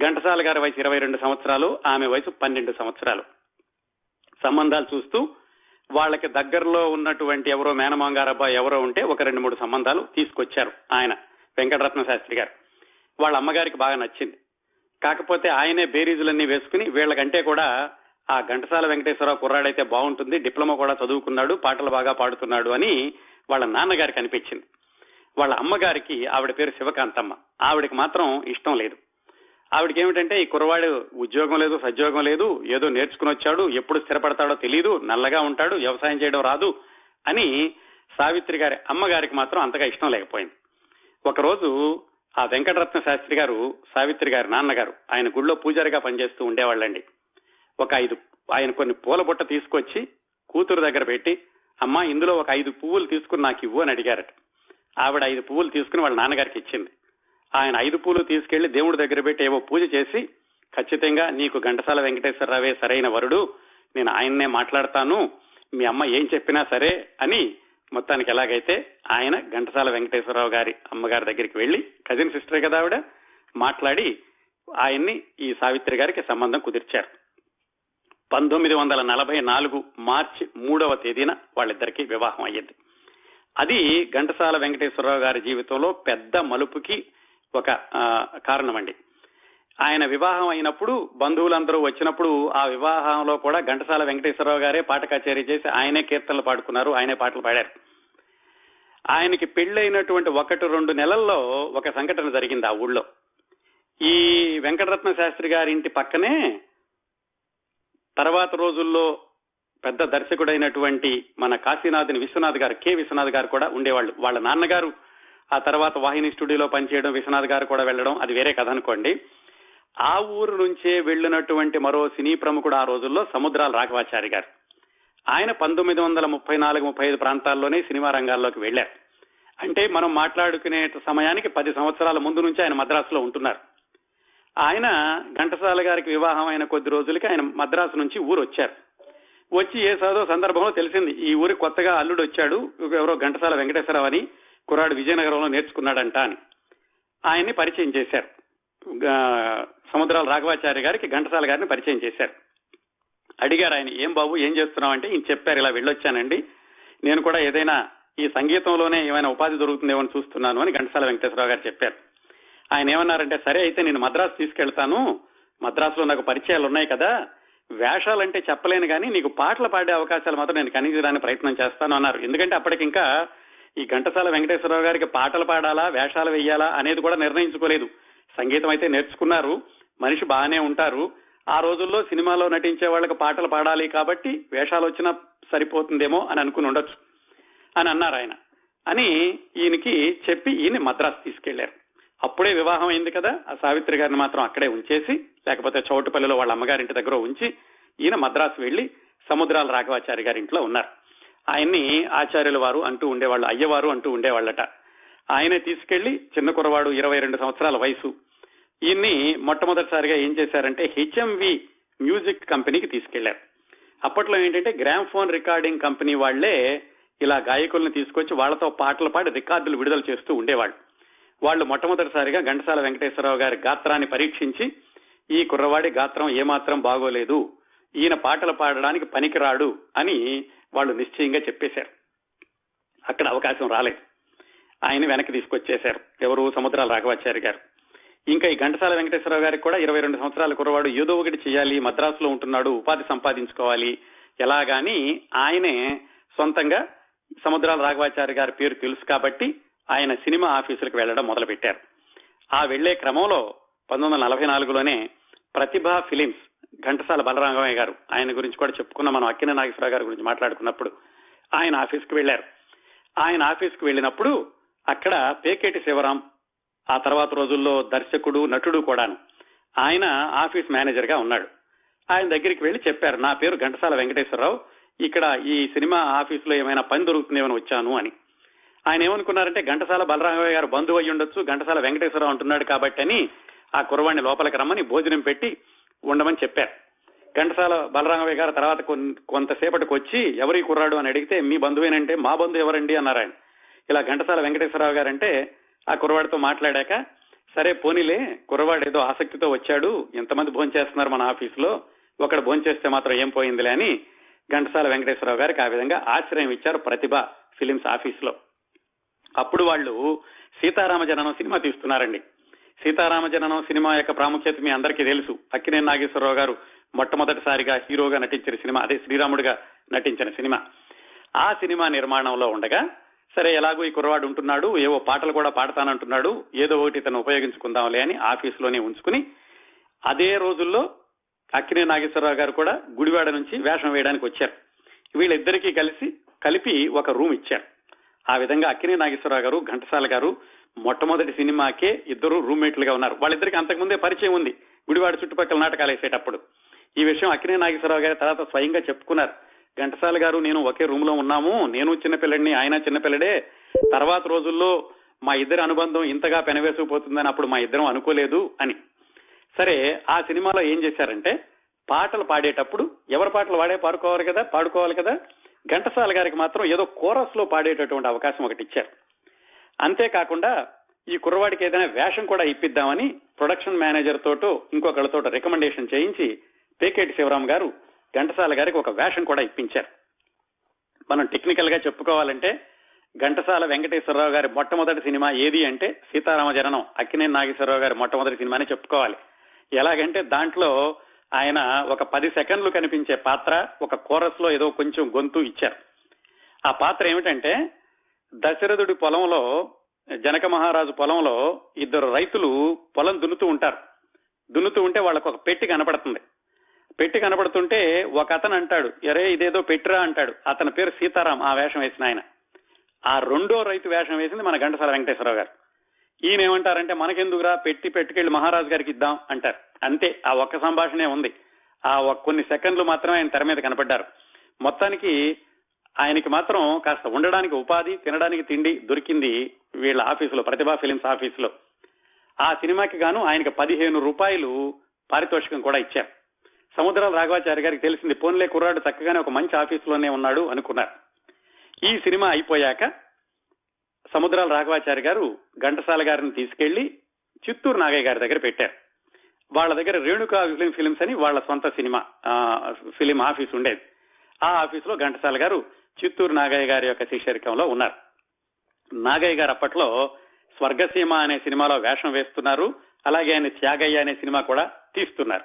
ఘంటసాల గారి వయసు ఇరవై రెండు సంవత్సరాలు ఆమె వయసు పన్నెండు సంవత్సరాలు. సంబంధాలు చూస్తూ వాళ్ళకి దగ్గరలో ఉన్నటువంటి ఎవరో మేనమాంగారబ్బాయి ఎవరో ఉంటే ఒక రెండు మూడు సంబంధాలు తీసుకొచ్చారు ఆయన వెంకటరత్న శాస్త్రి గారు. వాళ్ళ అమ్మగారికి బాగా నచ్చింది. కాకపోతే ఆయనే బేరీజులన్నీ వేసుకుని వీళ్ళకంటే కూడా ఆ ఘంటసాల వెంకటేశ్వరరావు కుర్రాడైతే బాగుంటుంది డిప్లొమా కూడా చదువుకున్నాడు పాటలు బాగా పాడుతున్నాడు అని వాళ్ళ నాన్నగారికి అనిపించింది. వాళ్ళ అమ్మగారికి ఆవిడ పేరు శివకాంతమ్మ. ఆవిడకి మాత్రం ఇష్టం లేదు. ఆవిడకి ఏమిటంటే ఈ కుర్రవాడు ఉద్యోగం లేదు సద్యోగం లేదు ఏదో నేర్చుకుని వచ్చాడు ఎప్పుడు స్థిరపడతాడో తెలియదు నల్లగా ఉంటాడు వ్యవసాయం చేయడం రాదు అని సావిత్రి గారి అమ్మగారికి మాత్రం అంతగా ఇష్టం లేకపోయింది. ఒకరోజు ఆ వెంకటరత్న శాస్త్రి గారు సావిత్రి గారి నాన్నగారు ఆయన గుళ్ళో పూజారిగా పనిచేస్తూ ఉండేవాళ్ళండి. ఒక ఐదు ఆయన కొన్ని పూల బుట్ట తీసుకొచ్చి కూతురు దగ్గర పెట్టి అమ్మా ఇందులో ఒక ఐదు పువ్వులు తీసుకుని నాకు ఇవ్వు అని అడిగారట. ఆవిడ ఐదు పువ్వులు తీసుకుని వాళ్ళ నాన్నగారికి ఇచ్చింది. ఆయన ఐదు పూలు తీసుకెళ్ళి దేవుడి దగ్గర పెట్టి ఏవో పూజ చేసి ఖచ్చితంగా నీకు ఘంటసాల వెంకటేశ్వరరావే సరైన వరుడు నేను ఆయన్నే మాట్లాడతాను మీ అమ్మ ఏం చెప్పినా సరే అని మొత్తానికి ఎలాగైతే ఆయన ఘంటసాల వెంకటేశ్వరరావు గారి అమ్మగారి దగ్గరికి వెళ్ళి కజిన్ సిస్టర్ కదా ఆవిడ మాట్లాడి ఆయన్ని ఈ సావిత్రి గారికి సంబంధం కుదిర్చారు. పంతొమ్మిది వందల నలభై నాలుగు మార్చి మూడవ తేదీన వాళ్ళిద్దరికీ వివాహం అయ్యింది. అది ఘంటసాల వెంకటేశ్వరరావు గారి జీవితంలో పెద్ద మలుపుకి ఒక కారణమండి. ఆయన వివాహం అయినప్పుడు బంధువులందరూ వచ్చినప్పుడు ఆ వివాహంలో కూడా ఘంటసాల వెంకటేశ్వరరావు గారే పాట కచేరీ చేసి ఆయనే కీర్తనలు పాడుకున్నారు ఆయనే పాటలు పాడారు. ఆయనకి పెళ్ళైనటువంటి ఒకటి రెండు నెలల్లో ఒక సంఘటన జరిగింది ఆ ఊళ్ళో. ఈ వెంకటరత్న శాస్త్రి గారి ఇంటి పక్కనే తర్వాత రోజుల్లో పెద్ద దర్శకుడైనటువంటి మన కాశీనాథుని విశ్వనాథ్ గారు కె. విశ్వనాథ్ గారు కూడా ఉండేవాళ్ళు. వాళ్ళ నాన్నగారు ఆ తర్వాత వాహిని స్టూడియోలో పనిచేయడం విశ్వనాథ్ గారు కూడా వెళ్ళడం అది వేరే కథ అనుకోండి. ఆ ఊరు నుంచే వెళ్ళినటువంటి మరో సినీ ప్రముఖుడు ఆ రోజుల్లో సముద్రాల రాఘవాచారి గారు. ఆయన పంతొమ్మిది వందల ముప్పై నాలుగు ముప్పై ఐదు ప్రాంతాల్లోనే సినిమా రంగాల్లోకి వెళ్ళారు అంటే మనం మాట్లాడుకునే సమయానికి పది సంవత్సరాల ముందు నుంచి ఆయన మద్రాసులో ఉంటున్నారు. ఆయన ఘంటసాల గారికి వివాహం అయిన కొద్ది రోజులకి ఆయన మద్రాసు నుంచి ఊరు వచ్చారు వచ్చి ఏ సదో సందర్భంలో తెలిసింది ఈ ఊరి కొత్తగా అల్లుడు వచ్చాడు ఎవరో ఘంటసాల వెంకటేశ్వరరావు అని కురాడు విజయనగరంలో నేర్చుకున్నాడంట అని. ఆయన్ని పరిచయం చేశారు. సముద్రాల రాఘవాచార్య గారికి ఘంటసాల గారిని పరిచయం చేశారు. అడిగారు ఆయన ఏం బాబు ఏం చేస్తున్నావు? అంటే ఈయన చెప్పారు ఇలా వెళ్ళొచ్చానండి. నేను కూడా ఏదైనా ఈ సంగీతంలోనే ఏమైనా ఉపాధి దొరుకుతుందేమో అని చూస్తున్నాను అని ఘంటసాల వెంకటేశ్వరరావు గారు చెప్పారు. ఆయన ఏమన్నారంటే సరే అయితే నేను మద్రాసు తీసుకెళ్తాను. మద్రాసులో నాకు పరిచయాలు ఉన్నాయి కదా. వేషాలంటే చెప్పలేను కానీ నీకు పాటలు పాడే అవకాశాలు మాత్రం నేను కనిపించడానికి ప్రయత్నం చేస్తాను అన్నారు. ఎందుకంటే అప్పటికింకా ఈ ఘంటసాల వెంకటేశ్వరరావు గారికి పాటలు పాడాలా వేషాలు వేయాలా అనేది కూడా నిర్ణయించుకోలేదు. సంగీతం అయితే నేర్చుకున్నారు. మనిషి బాగానే ఉంటారు. ఆ రోజుల్లో సినిమాలో నటించే వాళ్ళకి పాటలు పాడాలి కాబట్టి వేషాలు వచ్చినా సరిపోతుందేమో అని అనుకుని ఉండొచ్చు అని అన్నారు ఆయన. అని ఈయనకి చెప్పి ఈయన మద్రాసు తీసుకెళ్ళారు. అప్పుడే వివాహం అయింది కదా. ఆ సావిత్రి గారిని మాత్రం అక్కడే ఉంచేసి లేకపోతే చౌటుపల్లిలో వాళ్ళ అమ్మగారింటి దగ్గర ఉంచి ఈయన మద్రాసు వెళ్ళి సముద్రాల రాఘవాచారి గారి ఇంట్లో ఉన్నారు. ఆయన్ని ఆచార్యుల వారు అంటూ ఉండేవాళ్ళు అయ్యవారు అంటూ ఉండేవాళ్ళట. ఆయనే తీసుకెళ్ళి చిన్న కురవాడు ఇరవై రెండు సంవత్సరాల వయసు. ఈయన్ని మొట్టమొదటిసారిగా ఏం చేశారంటే హెచ్ఎంవి మ్యూజిక్ కంపెనీకి తీసుకెళ్ళారు. అప్పట్లో ఏంటంటే గ్రామ్ ఫోన్ రికార్డింగ్ కంపెనీ వాళ్ళే ఇలా గాయకుల్ని తీసుకొచ్చి వాళ్ళతో పాటలు పాడి రికార్డులు విడుదల చేస్తూ ఉండేవాళ్ళు. వాళ్ళు మొట్టమొదటిసారిగా ఘంటసాల వెంకటేశ్వరరావు గారి గాత్రాన్ని పరీక్షించి ఈ కుర్రవాడి గాత్రం ఏమాత్రం బాగోలేదు ఈయన పాటలు పాడడానికి పనికిరాడు అని వాళ్ళు నిశ్చయంగా చెప్పేశారు. అక్కడ అవకాశం రాలేదు. ఆయన వెనక్కి తీసుకొచ్చేశారు. ఎవరు? సముద్రాల రాఘవాచారి గారు. ఇంకా ఈ ఘంటసాల వెంకటేశ్వరరావు గారికి కూడా ఇరవై రెండు సంవత్సరాల కుర్రవాడు ఏదో ఒకటి చేయాలి మద్రాసులో ఉంటున్నాడు ఉపాధి సంపాదించుకోవాలి. ఎలాగాని ఆయనే సొంతంగా సముద్రాల రాఘవాచారి గారి పేరు తెలుసు కాబట్టి ఆయన సినిమా ఆఫీసులకు వెళ్ళడం మొదలుపెట్టారు. ఆ వెళ్ళే క్రమంలో పంతొమ్మిది వందల నలభై నాలుగులోనే ప్రతిభా ఫిలిమ్స్ ఘంటసాల బలరామయ్య గారు ఆయన గురించి కూడా చెప్పుకున్న. మనం అక్కిన నాగేశ్వరరావు గారి గురించి మాట్లాడుకున్నప్పుడు ఆయన ఆఫీస్కి వెళ్ళారు ఆయన ఆఫీస్కి వెళ్ళినప్పుడు అక్కడ పేకేటి శివరాం ఆ తర్వాత రోజుల్లో దర్శకుడు నటుడు కూడాను ఆయన ఆఫీస్ మేనేజర్గా ఉన్నాడు. ఆయన దగ్గరికి వెళ్ళి చెప్పారు నా పేరు ఘంటసాల వెంకటేశ్వరరావు ఇక్కడ ఈ సినిమా ఆఫీస్లో ఏమైనా పని దొరుకుతుందేమని వచ్చాను అని. ఆయన ఏమనుకున్నారంటే ఘంటసాల బలరామయ్య గారు బంధువు అయ్యి ఉండొచ్చు ఘంటసాల వెంకటేశ్వరరావు అంటున్నాడు కాబట్టి అని ఆ కుర్రవాణ్ణి లోపలికి రమ్మని భోజనం పెట్టి ఉండమని చెప్పారు. ఘంటసాల బలరామయ్య గారు తర్వాత కొంతసేపటికి వచ్చి ఎవరి కుర్రాడు అని అడిగితే మీ బంధువేనంటే మా బంధువు ఎవరండి? అన్నారు ఆయన. ఇలా ఘంటసాల వెంకటేశ్వరరావు గారంటే ఆ కుర్రవాడితో మాట్లాడాక సరే పోనీలే కుర్రవాడు ఏదో ఆసక్తితో వచ్చాడు ఎంతమంది భోంచేస్తున్నారు మన ఆఫీసులో ఒకడు భోంచేస్తే మాత్రం ఏం పోయిందిలే అని ఘంటసాల వెంకటేశ్వరరావు గారికి ఆ విధంగా ఆశ్రయం ఇచ్చారు ప్రతిభ ఫిలిమ్స్ ఆఫీస్లో అప్పుడు వాళ్ళు సీతారామ జననం సినిమా తీస్తున్నారండి. సీతారామ జననం సినిమా యొక్క ప్రాముఖ్యత మీ అందరికీ తెలుసు. అక్కినే నాగేశ్వరరావు గారు మొట్టమొదటిసారిగా హీరోగా నటించిన సినిమా అదే శ్రీరాముడిగా నటించిన సినిమా. ఆ సినిమా నిర్మాణంలో ఉండగా సరే ఎలాగో ఈ కుర్రవాడు ఉంటున్నాడు ఏవో పాటలు కూడా పాడతానంటున్నాడు ఏదో ఒకటి తను ఉపయోగించుకుందాంలే అని ఆఫీసులోనే ఉంచుకుని అదే రోజుల్లో అక్కినే నాగేశ్వరరావు గారు కూడా గుడివాడ నుంచి వేషం వేయడానికి వచ్చారు. వీళ్ళిద్దరికీ కలిసి కలిపి ఒక రూమ్ ఇచ్చారు. ఆ విధంగా అక్కినే నాగేశ్వరరావు గారు ఘంటసాల గారు మొట్టమొదటి సినిమాకే ఇద్దరు రూమ్మేట్లుగా ఉన్నారు. వాళ్ళిద్దరికి అంతకుముందే పరిచయం ఉంది. గుడివాడ చుట్టుపక్కల నాటకాలు వేసేటప్పుడు. ఈ విషయం అక్కినే నాగేశ్వరరావు గారి తర్వాత స్వయంగా చెప్పుకున్నారు. ఘంటసాల గారు నేను ఒకే రూమ్లో ఉన్నాము. నేను చిన్నపిల్లడిని ఆయన చిన్నపిల్లడే. తర్వాత రోజుల్లో మా ఇద్దరి అనుబంధం ఇంతగా పెనవేసుకుపోతుందని అప్పుడు మా ఇద్దరం అనుకోలేదు అని. సరే ఆ సినిమాలో ఏం చేశారంటే పాటలు పాడేటప్పుడు ఎవరి పాటలు వాడే పాడుకోవాలి కదా? పాడుకోవాలి కదా? ఘంటసాల గారికి మాత్రం ఏదో కోరస్లో పాడేటటువంటి అవకాశం ఒకటి ఇచ్చారు. అంతేకాకుండా ఈ కుర్రవాడికి ఏదైనా వేషం కూడా ఇప్పిద్దామని ప్రొడక్షన్ మేనేజర్ తోటో ఇంకొకళ్ళతో రికమెండేషన్ చేయించి పేకేటి శివరాం గారు ఘంటసాల గారికి ఒక వేషం కూడా ఇప్పించారు. మనం టెక్నికల్గా చెప్పుకోవాలంటే ఘంటసాల వెంకటేశ్వరరావు గారి మొట్టమొదటి సినిమా ఏది అంటే సీతారామ జననం అక్కినేని నాగేశ్వరరావు గారి మొట్టమొదటి సినిమాని చెప్పుకోవాలి. ఎలాగంటే దాంట్లో ఆయన ఒక పది సెకండ్లు కనిపించే పాత్ర ఒక కోరస్లో ఏదో కొంచెం గొంతు ఇచ్చారు. ఆ పాత్ర ఏమిటంటే దశరథుడి పొలంలో జనక మహారాజు పొలంలో ఇద్దరు రైతులు పొలం దున్నుతూ ఉంటారు. దున్నుతూ ఉంటే వాళ్ళకు ఒక పెట్టి కనపడుతుంది. పెట్టి కనపడుతుంటే ఒక అతను అంటాడు ఎరే ఇదేదో పెట్టిరా అంటాడు. అతని పేరు సీతారాం ఆ వేషం వేసిన ఆయన. ఆ రెండో రైతు వేషం వేసింది మన ఘంటసాల వెంకటేశ్వరరావు గారు. ఈయన ఏమంటారంటే మనకెందుకురా పెట్టి పెట్టుకెళ్ళి మహారాజు గారికి ఇద్దాం అంటారు. అంతే ఆ ఒక్క సంభాషణే ఉంది. ఆ కొన్ని సెకండ్లు మాత్రమే ఆయన తెర మీద కనపడ్డారు. మొత్తానికి ఆయనకి మాత్రం కాస్త ఉండడానికి ఉపాధి తినడానికి తిండి దొరికింది వీళ్ళ ఆఫీసులో ప్రతిభా ఫిలిమ్స్ ఆఫీసులో. ఆ సినిమాకి గాను ఆయనకి పదిహేను రూపాయలు పారితోషికం కూడా ఇచ్చారు. సముద్రం రాఘవాచారి గారికి తెలిసింది పోన్లే కుర్రాడు చక్కగానే ఒక మంచి ఆఫీసులోనే ఉన్నాడు అనుకున్నారు. ఈ సినిమా అయిపోయాక సముద్రాల రాఘవాచారి గారు ఘంటసాల గారిని తీసుకెళ్ళి చిత్తూరు నాగయ్య గారి దగ్గర పెట్టారు. వాళ్ళ దగ్గర రేణుకా ఫిలిం ఫిలిమ్స్ అని వాళ్ళ సొంత సినిమా ఫిలిం ఆఫీస్ ఉండేది. ఆ ఆఫీస్లో ఘంటసాల గారు చిత్తూరు నాగయ్య గారి యొక్క శిష్యరికంలో ఉన్నారు. నాగయ్య గారు అప్పట్లో స్వర్గసీమ అనే సినిమాలో వేషం వేస్తున్నారు. అలాగే ఆయన త్యాగయ్య అనే సినిమా కూడా తీస్తున్నారు.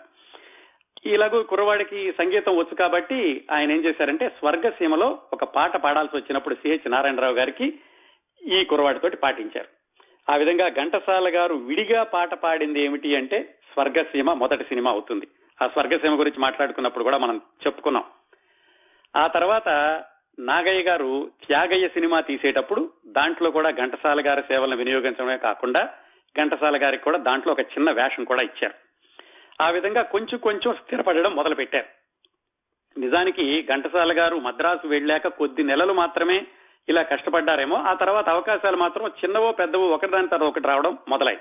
ఇలాగూ కుర్రవాడికి సంగీతం వచ్చు కాబట్టి ఆయన ఏం చేశారంటే స్వర్గసీమలో ఒక పాట పాడాల్సి వచ్చినప్పుడు సిహెచ్ నారాయణరావు గారికి ఈ కురవాడితోటి పాటించారు. ఆ విధంగా ఘంటసాల గారు విడిగా పాట పాడింది ఏమిటి అంటే స్వర్గసీమ మొదటి సినిమా అవుతుంది. ఆ స్వర్గసీమ గురించి మాట్లాడుకున్నప్పుడు కూడా మనం చెప్పుకున్నాం. ఆ తర్వాత నాగయ్య గారు త్యాగయ్య సినిమా తీసేటప్పుడు దాంట్లో కూడా ఘంటసాల గారి సేవలను వినియోగించడమే కాకుండా ఘంటసాల గారికి కూడా దాంట్లో ఒక చిన్న వేషం కూడా ఇచ్చారు. ఆ విధంగా కొంచెం కొంచెం స్థిరపడడం మొదలు పెట్టారు నిజానికి ఘంటసాల గారు మద్రాసు వెళ్ళాక కొద్ది నెలలు మాత్రమే ఇలా కష్టపడ్డారేమో ఆ తర్వాత అవకాశాలు మాత్రం చిన్నవో పెద్దవో ఒకదాని తర్వాత ఒకటి రావడం మొదలై.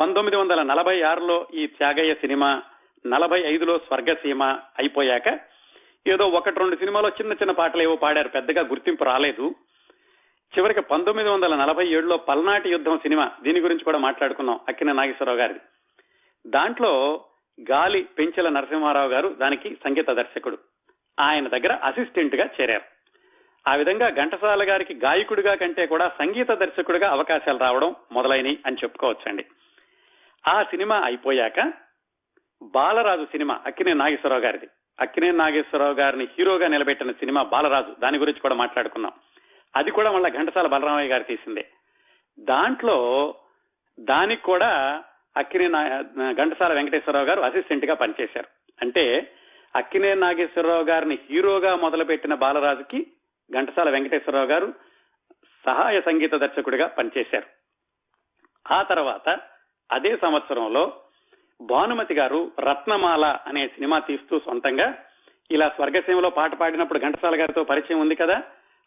పంతొమ్మిది వందల నలభై ఆరులో ఈ త్యాగయ్య సినిమా నలభై ఐదులో స్వర్గసీమ అయిపోయాక ఏదో ఒకటి రెండు సినిమాలో చిన్న చిన్న పాటలు ఏవో పాడారు పెద్దగా గుర్తింపు రాలేదు. చివరికి పంతొమ్మిది వందల నలభై ఏడులో పల్నాటి యుద్ధం సినిమా దీని గురించి కూడా మాట్లాడుకున్నాం అక్కిన నాగేశ్వరరావు గారిది. దాంట్లో గాలి పెంచెల నరసింహారావు గారు దానికి సంగీత దర్శకుడు. ఆయన దగ్గర అసిస్టెంట్గా చేరారు. ఆ విధంగా ఘంటసాల గారికి గాయకుడిగా కంటే కూడా సంగీత దర్శకుడిగా అవకాశాలు రావడం మొదలైనవి అని చెప్పుకోవచ్చండి. ఆ సినిమా అయిపోయాక బాలరాజు సినిమా అక్కినే నాగేశ్వరరావు గారిది. అక్కినే నాగేశ్వరరావు గారిని హీరోగా నిలబెట్టిన సినిమా బాలరాజు. దాని గురించి కూడా మాట్లాడుకున్నాం అది కూడా మళ్ళా ఘంటసాల బలరామయ్య గారు తీసిందే. దాంట్లో దానికి కూడా అక్కినే ఘంటసాల వెంకటేశ్వరరావు గారు అసిస్టెంట్గా పనిచేశారు. అంటే అక్కినే నాగేశ్వరరావు గారిని హీరోగా మొదలుపెట్టిన బాలరాజుకి ఘంటసాల వెంకటేశ్వరరావు గారు సహాయ సంగీత దర్శకుడిగా పనిచేశారు. ఆ తర్వాత అదే సంవత్సరంలో భానుమతి గారు రత్నమాల అనే సినిమా తీస్తూ సొంతంగా ఇలా స్వర్గసీమలో పాట పాడినప్పుడు ఘంటసాల గారితో పరిచయం ఉంది కదా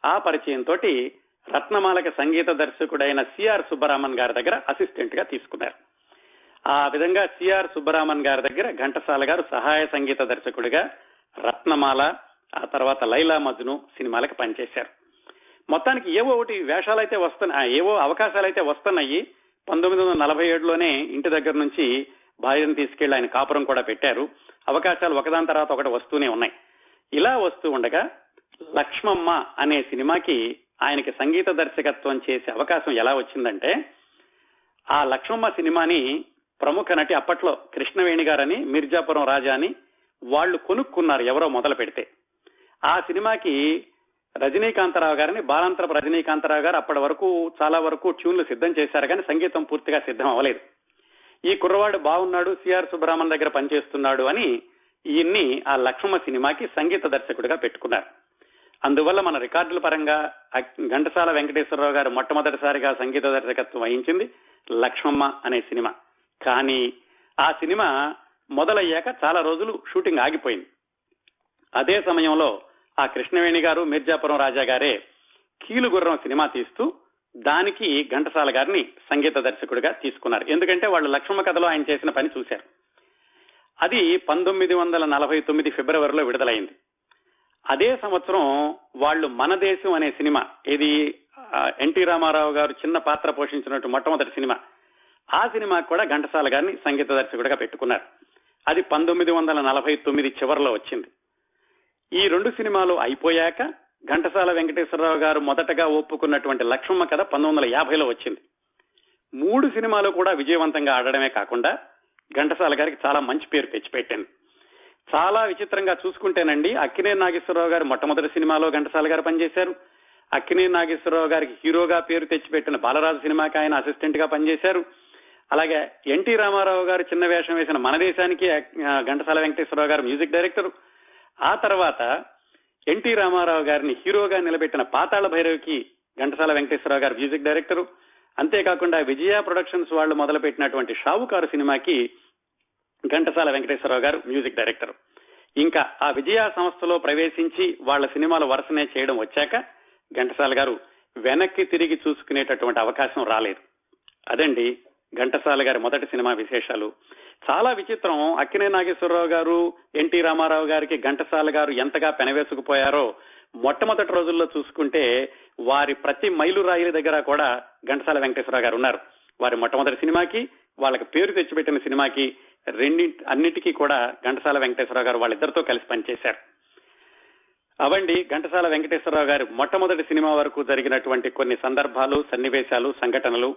ఆ పరిచయం తోటి రత్నమాలకి సంగీత దర్శకుడైన సిఆర్ సుబ్బరామన్ గారి దగ్గర అసిస్టెంట్గా తీసుకున్నారు. ఆ విధంగా సిఆర్ సుబ్బరామన్ గారి దగ్గర ఘంటసాల గారు సహాయ సంగీత దర్శకుడిగా రత్నమాల ఆ తర్వాత లైలా మజ్ను సినిమాలకు పనిచేశారు. మొత్తానికి ఏవో ఒకటి వేషాలైతే వస్తున్నాయి ఏవో అవకాశాలైతే వస్తున్నాయి. పంతొమ్మిది వందల నలభై ఏడులోనే ఇంటి దగ్గర నుంచి భార్యను తీసుకెళ్ళి ఆయన కాపురం కూడా పెట్టారు. అవకాశాలు ఒకదాని తర్వాత ఒకటి వస్తూనే ఉన్నాయి. ఇలా వస్తూ ఉండగా లక్ష్మమ్మ అనే సినిమాకి ఆయనకి సంగీత దర్శకత్వం చేసే అవకాశం ఎలా వచ్చిందంటే ఆ లక్ష్మమ్మ సినిమాని ప్రముఖ నటి అప్పట్లో కృష్ణవేణి గారని మిర్జాపురం రాజా అని వాళ్ళు కొనుక్కున్నారు ఎవరో మొదలు పెడితే. ఆ సినిమాకి రజనీకాంతరావు గారిని బాలాంతరపు రజనీకాంతరావు గారు అప్పటి వరకు చాలా వరకు ట్యూన్లు సిద్ధం చేశారు కానీ సంగీతం పూర్తిగా సిద్ధం అవ్వలేదు. ఈ కుర్రవాడు బాగున్నాడు సిఆర్ సుబ్రహ్మణ్యం దగ్గర పనిచేస్తున్నాడు అని ఈయన్ని ఆ లక్ష్మమ్మ సినిమాకి సంగీత దర్శకుడిగా పెట్టుకున్నారు. అందువల్ల మన రికార్డుల పరంగా ఘంటసాల వెంకటేశ్వరరావు గారు మొట్టమొదటిసారిగా సంగీత దర్శకత్వం వహించింది లక్ష్మమ్మ అనే సినిమా. కానీ ఆ సినిమా మొదలయ్యాక చాలా రోజులు షూటింగ్ ఆగిపోయింది. అదే సమయంలో ఆ కృష్ణవేణి గారు మిర్జాపురం రాజా గారే కీలుగుర్రం సినిమా తీస్తూ దానికి ఘంటసాల గారిని సంగీత దర్శకుడిగా తీసుకున్నారు. ఎందుకంటే వాళ్ళు లక్ష్మణ కథలో ఆయన చేసిన పని చూశారు. అది పంతొమ్మిది వందల నలభై తొమ్మిది ఫిబ్రవరిలో విడుదలైంది. అదే సంవత్సరం వాళ్ళు మన దేశం అనే సినిమా ఇది ఎన్టీ రామారావు గారు చిన్న పాత్ర పోషించినట్టు మొట్టమొదటి సినిమా ఆ సినిమా కూడా ఘంటసాల గారిని సంగీత దర్శకుడిగా పెట్టుకున్నారు. అది పంతొమ్మిది వందల నలభై తొమ్మిది చివరిలో వచ్చింది. ఈ రెండు సినిమాలు అయిపోయాక ఘంటసాల వెంకటేశ్వరరావు గారు మొదటగా ఒప్పుకున్నటువంటి లక్ష్మమ్మ కథ పంతొమ్మిది వందల యాభైలో వచ్చింది. మూడు సినిమాలు కూడా విజయవంతంగా ఆడడమే కాకుండా ఘంటసాల గారికి చాలా మంచి పేరు తెచ్చిపెట్టింది. చాలా విచిత్రంగా చూసుకుంటేనండి అక్కినే నాగేశ్వరరావు గారు మొట్టమొదటి సినిమాలో ఘంటసాల గారు పనిచేశారు. అక్కినే నాగేశ్వరరావు గారికి హీరోగా పేరు తెచ్చిపెట్టిన బాలరాజు సినిమాకి ఆయన అసిస్టెంట్గా పనిచేశారు. అలాగే ఎన్టీ రామారావు గారు చిన్న వేషం వేసిన మన దేశానికి ఘంటసాల వెంకటేశ్వరరావు గారు మ్యూజిక్ డైరెక్టర్. ఆ తర్వాత ఎన్టీ రామారావు గారిని హీరోగా నిలబెట్టిన పాతాళ భైరవికి ఘంటసాల వెంకటేశ్వరరావు గారు మ్యూజిక్ డైరెక్టర్. అంతేకాకుండా విజయ ప్రొడక్షన్స్ వాళ్ళు మొదలుపెట్టినటువంటి షావుకారు సినిమాకి ఘంటసాల వెంకటేశ్వరరావు గారు మ్యూజిక్ డైరెక్టర్. ఇంకా ఆ విజయ సంస్థలో ప్రవేశించి వాళ్ళ సినిమాలు వరుసనే చేయడం వచ్చాక ఘంటసాల గారు వెనక్కి తిరిగి చూసుకునేటటువంటి అవకాశం రాలేదు. అదండి ఘంటసాల గారి మొదటి సినిమా విశేషాలు. చాలా విచిత్రం. అక్కినే నాగేశ్వరరావు గారు ఎన్టీ రామారావు గారికి ఘంటసాల గారు ఎంతగా పెనవేసుకుపోయారో మొట్టమొదటి రోజుల్లో చూసుకుంటే వారి ప్రతి మైలు రాయిల దగ్గర కూడా ఘంటసాల వెంకటేశ్వరరావు గారు ఉన్నారు. వారి మొట్టమొదటి సినిమాకి వాళ్ళకి పేరు తెచ్చిపెట్టిన సినిమాకి రెండి అన్నిటికీ కూడా ఘంటసాల వెంకటేశ్వరరావు గారు వాళ్ళిద్దరితో కలిసి పనిచేశారు. అవండి ఘంటసాల వెంకటేశ్వరరావు గారి మొట్టమొదటి సినిమా వరకు జరిగినటువంటి కొన్ని సందర్భాలు సన్నివేశాలు సంఘటనలు.